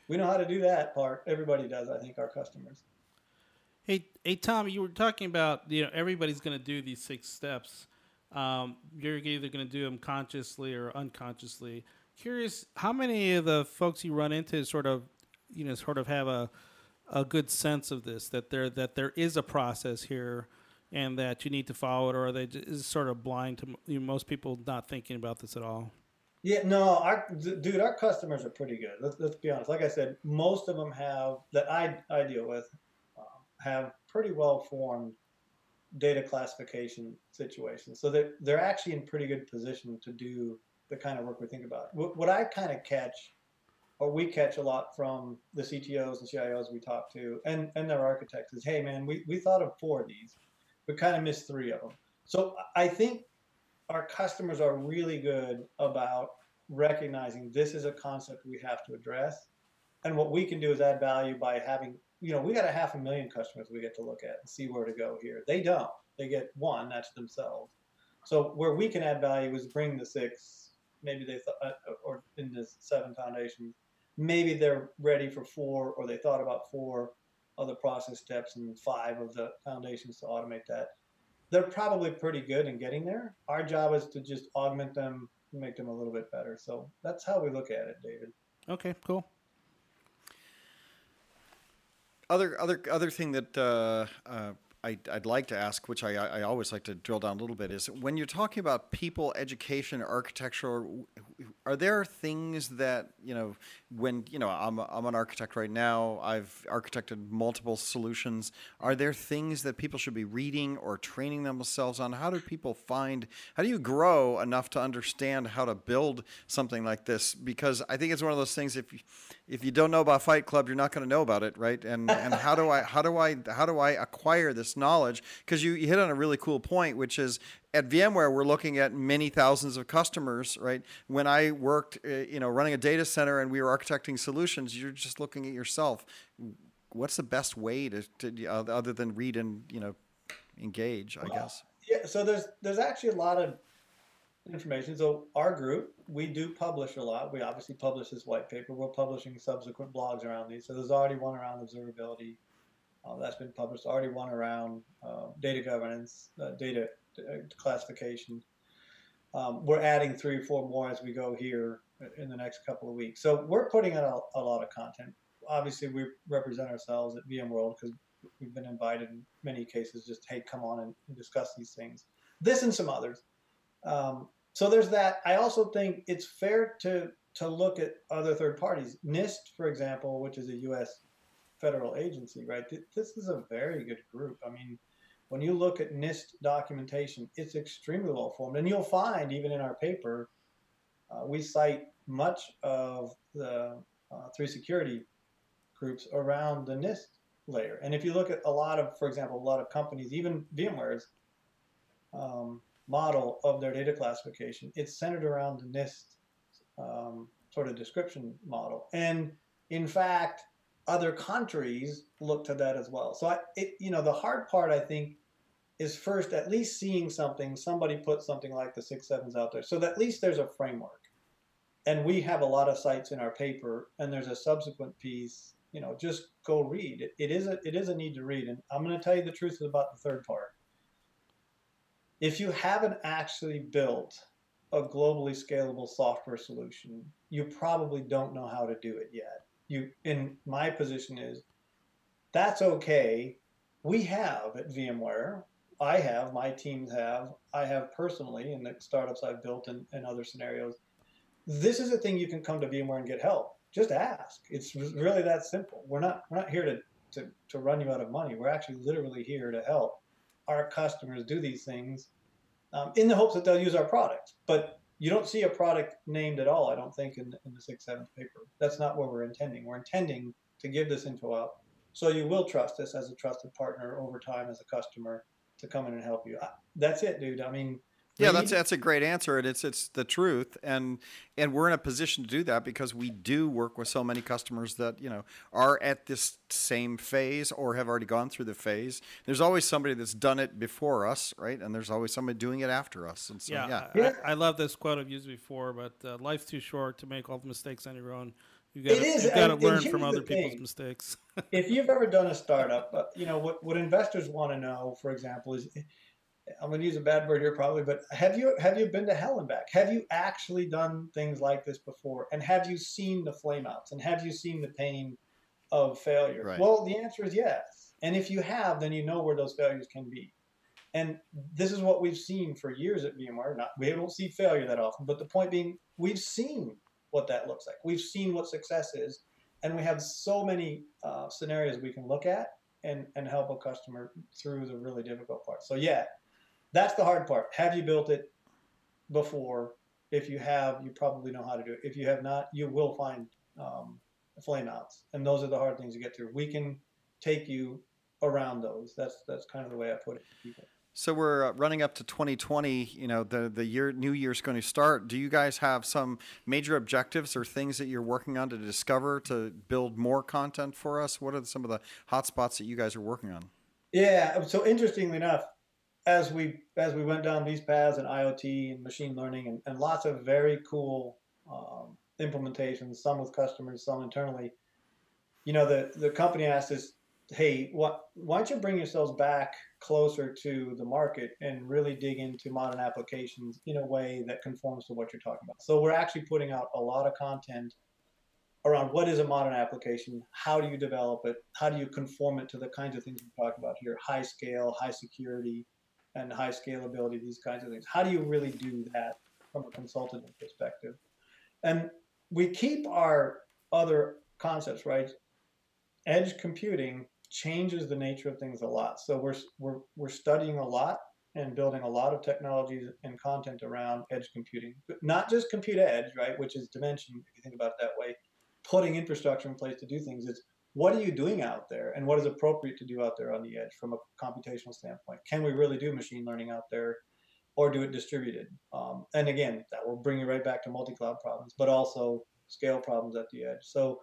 We know how to do that part. Everybody does, I think, our customers. Hey, hey, Tom, you were talking about you know everybody's going to do these six steps. Um, you're either going to do them consciously or unconsciously. Curious, how many of the folks you run into sort of, you know, sort of have a a good sense of this that there that there is a process here, and that you need to follow it, or are they just sort of blind to you know, most people not thinking about this at all? Yeah, no, our dude, our customers are pretty good. Let's, let's be honest. Like I said, most of them have that I I deal with um, have pretty well formed data classification situations. So they're they're actually in pretty good position to do the kind of work we think about. What, I kind of catch, or we catch a lot from the CTOs and CIOs we talk to, and and their architects is, hey man, we we thought of four of these, we kind of missed three of them. So I think our customers are really good about recognizing this is a concept we have to address. And what we can do is add value by having, you know, we got a half a million customers we get to look at and see where to go here. They don't. They get one, that's themselves. So where we can add value is bring the six, maybe they thought, uh, or in the seven foundations, maybe they're ready for four, or they thought about four other process steps and five of the foundations to automate that they're probably pretty good in getting there. Our job is to just augment them, make them a little bit better. So that's how we look at it, David. Okay, cool. Other other other thing that uh, uh, I, I'd like to ask, which I, I always like to drill down a little bit, is when you're talking about people, education, architecture, are there things that you know when you know I'm I'm an architect right now. I've architected multiple solutions. Are there things that people should be reading or training themselves on? How do people find? How do you grow enough to understand how to build something like this? Because I think it's one of those things. If you, if you don't know about Fight Club, you're not going to know about it, right? And and how do I how do I how do I acquire this knowledge? Because you, you hit on a really cool point, which is at VMware, we're looking at many thousands of customers, right? When I worked, uh, you know, running a data center and we were architecting solutions, you're just looking at yourself. What's the best way to, to uh, other than read and you know engage? I guess. Yeah. So there's there's actually a lot of information. So our group, we do publish a lot. We obviously publish this white paper. We're publishing subsequent blogs around these. So there's already one around observability. Uh, that's been published. Already one around uh, data governance, uh, data uh, classification. Um, we're adding three or four more as we go here in the next couple of weeks. So we're putting out a, a lot of content. Obviously, we represent ourselves at VMworld because we've been invited in many cases. Just hey, come on and, and discuss these things. This and some others. Um, so there's that. I also think it's fair to to look at other third parties. NIST, for example, which is a U.S. federal agency, right? This is a very good group. I mean, when you look at NIST documentation, it's extremely well formed. And you'll find, even in our paper, uh, we cite much of the uh, three security groups around the NIST layer. And if you look at a lot of, for example, a lot of companies, even VMware's um, model of their data classification, it's centered around the NIST um, sort of description model. And in fact, other countries look to that as well. So, I, it, you know, the hard part, I think, is first at least seeing something, somebody put something like the six sevens out there. So that at least there's a framework. And we have a lot of sites in our paper, and there's a subsequent piece. You know, just go read. It, it is a it is a need to read. And I'm going to tell you the truth about the third part. If you haven't actually built a globally scalable software solution, you probably don't know how to do it yet. You, in my position is, that's okay. We have at VMware I have, my teams have, I have personally in the startups I've built and, other scenarios. This is a thing you can come to VMware and get help. Just ask. It's really that simple. We're not we're not here to, to, to run you out of money. We're actually literally here to help our customers do these things um, in the hopes that they'll use our product. But you don't see a product named at all, I don't think, in, in the seventh paper. That's not what we're intending. We're intending to give this info out so you will trust us as a trusted partner over time as a customer to come in and help you. That's it, dude. I mean, yeah, that's that's a great answer, and it's it's the truth, and and we're in a position to do that because we do work with so many customers that you know are at this same phase or have already gone through the phase. There's always somebody that's done it before us, right? And there's always somebody doing it after us. And so, yeah, yeah. I, I, love this quote I've used before, but uh, life's too short to make all the mistakes on your own. You got to learn from other people's mistakes. [laughs] if you've ever done a startup, uh, you know what what investors want to know, for example, is I'm going to use a bad word here probably, but have you have you been to hell and back? Have you actually done things like this before? And have you seen the flameouts? And have you seen the pain of failure? Right. Well, the answer is yes. And if you have, then you know where those failures can be. And this is what we've seen for years at VMware. Not we don't see failure that often, but the point being, we've seen what that looks like. We've seen what success is, and we have so many uh, scenarios we can look at and and help a customer through the really difficult part. So yeah, that's the hard part. Have you built it before? If you have, you probably know how to do it. If you have not, you will find um, flameouts, and those are the hard things to get through. We can take you around those. That's that's kind of the way I put it to people. So we're uh, running up to 2020. You know, the the year new year's going to start. Do you guys have some major objectives or things that you're working on to discover to build more content for us? What are some of the hotspots that you guys are working on? Yeah. So interestingly enough, as we as we went down these paths and IoT and machine learning and, and lots of very cool um, implementations, some with customers, some internally. You know, the the company asked us, "Hey, what? Why don't you bring yourselves back closer to the market and really dig into modern applications in a way that conforms to what you're talking about?" So we're actually putting out a lot of content around what is a modern application, how do you develop it, how do you conform it to the kinds of things we're talking about here, high scale, high security, and high scalability, these kinds of things. How do you really do that from a consultative perspective? And we keep our other concepts, right? Edge computing changes the nature of things a lot. So we're, we're, we're studying a lot and building a lot of technologies and content around edge computing, but not just compute edge, right? Which is dimension, if you think about it that way, putting infrastructure in place to do things. It's what are you doing out there and what is appropriate to do out there on the edge from a computational standpoint? Can we really do machine learning out there or do it distributed? Um, and again, that will bring you right back to multi cloud problems, but also scale problems at the edge. So,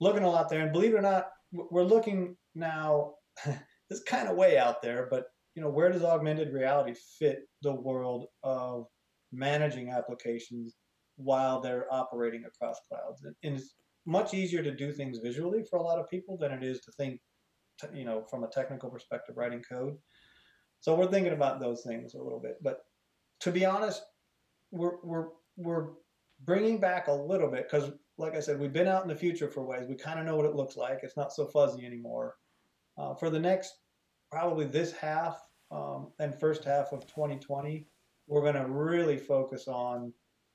looking a lot there. And believe it or not, we're looking now, [laughs] this kind of way out there, but you know, where does augmented reality fit the world of managing applications while they're operating across clouds? And, much easier to do things visually for a lot of people than it is to think, you know, from a technical perspective, writing code. So we're thinking about those things a little bit. But to be honest, we're we're we're bringing back a little bit because, like I said, we've been out in the future for ways. We kind of know what it looks like. It's not so fuzzy anymore. Uh, for the next probably this half um, and first half of 2020, we're going to really focus on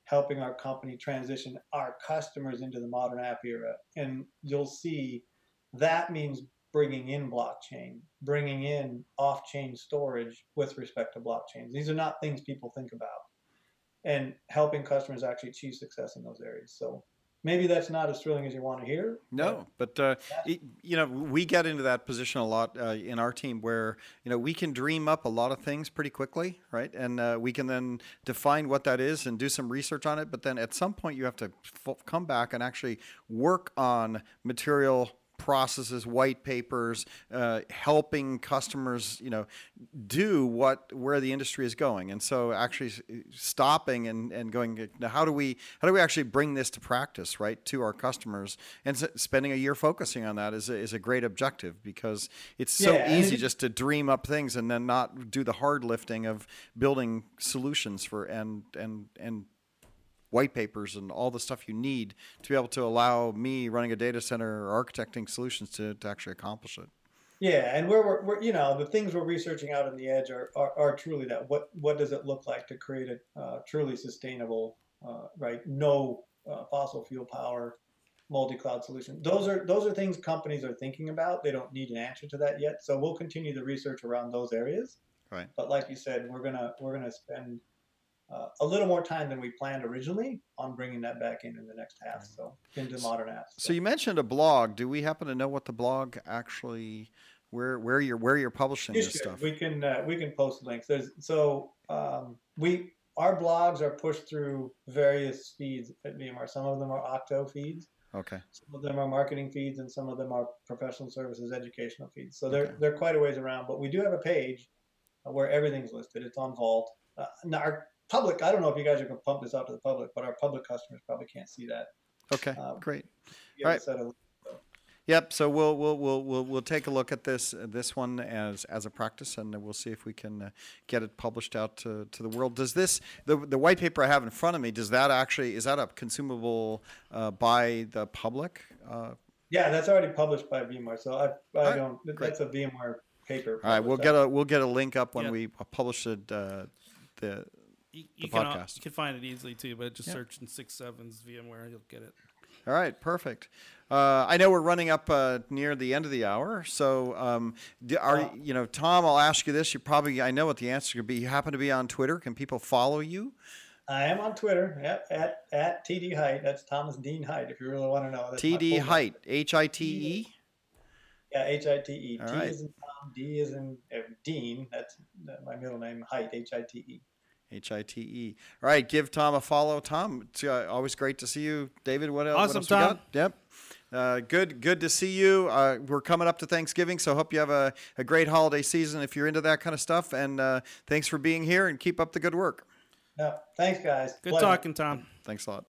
helping our company transition our customers into the modern app era. And you'll see that means bringing in blockchain, bringing in off-chain storage with respect to blockchains. These are not things people think about, and helping customers actually achieve success in those areas. So maybe that's not as thrilling as you want to hear. No, but uh, it, you know, we get into that position a lot uh, in our team where you know we can dream up a lot of things pretty quickly, right? And uh, we can then define what that is and do some research on it. But then at some point, you have to f- come back and actually work on material processes, white papers, uh, helping customers, you know, do what where the industry is going. And so, actually stopping and, and going, now how do we how do we actually bring this to practice, right, to our customers? And s- spending a year focusing on that is a, is a great objective because it's so Yeah, easy it- just to dream up things and then not do the hard lifting of building solutions for and and and white papers and all the stuff you need to be able to allow me running a data center or architecting solutions to, to actually accomplish it. Yeah, and where we're, we're you know the things we're researching out on the edge are, are, are truly that. What what does it look like to create a uh, truly sustainable, uh, right? No uh, fossil fuel power, multi-cloud solution. Those are those are things companies are thinking about. They don't need an answer to that yet. So we'll continue the research around those areas. Right. But like you said, we're gonna we're gonna spend uh, a little more time than we planned originally on bringing that back in in the next half. So into modern apps. So you mentioned a blog. Do we happen to know what the blog actually where where you're where you're publishing You this should. stuff? We can uh, we can post links. There's so um, we our blogs are pushed through various feeds at VMware. Some of them are Octo feeds, Okay. some of them are marketing feeds, and some of them are professional services educational feeds. So they're Okay. they're quite a ways around. But we do have a page where everything's listed. It's on Vault. Uh, our public, I don't know if you guys are going to pump this out to the public, but our public customers probably can't see that. Okay. Um, Great. We have a Right. set of- Yep. So we'll we'll we'll we'll, we'll take a look at this uh, this one as as a practice, and we'll see if we can uh, get it published out to, to the world. Does this the the white paper I have in front of me? Does that actually is that a consumable uh, by the public? Uh, yeah, that's already published by VMware. So I, I right, don't. great. That's a VMware paper. all right. We'll published. get a we'll get a link up when Yeah. we publish it. Uh, the You, The you can al- podcast. you can find it easily too, but just Yeah. search in six sevens VMware, you'll get it. All right, perfect. Uh, I know we're running up uh, near the end of the hour, so um, are Uh, you know, Tom? I'll ask you this. You probably I know what the answer could be. You happen to be on Twitter. Can people follow you? I am on Twitter yep, at at TD Hite. That's Thomas Dean Hite. If you really want to know, that's TD. Hite, H I T E. Yeah, H I T E. All T right. is in Tom. D is in uh, Dean. That's uh, my middle name. Hite. H I T E. H I T E. All right, give Tom a follow. Tom, it's uh, always great to see you. David, what, el- what Awesome, else we Tom. got? Yep. Uh, good, good to see you. Uh, we're coming up to Thanksgiving, so hope you have a, a great holiday season if you're into that kind of stuff. And uh, thanks for being here and keep up the good work. Yeah. Thanks, guys. Good Pleasure. talking, Tom. Thanks a lot.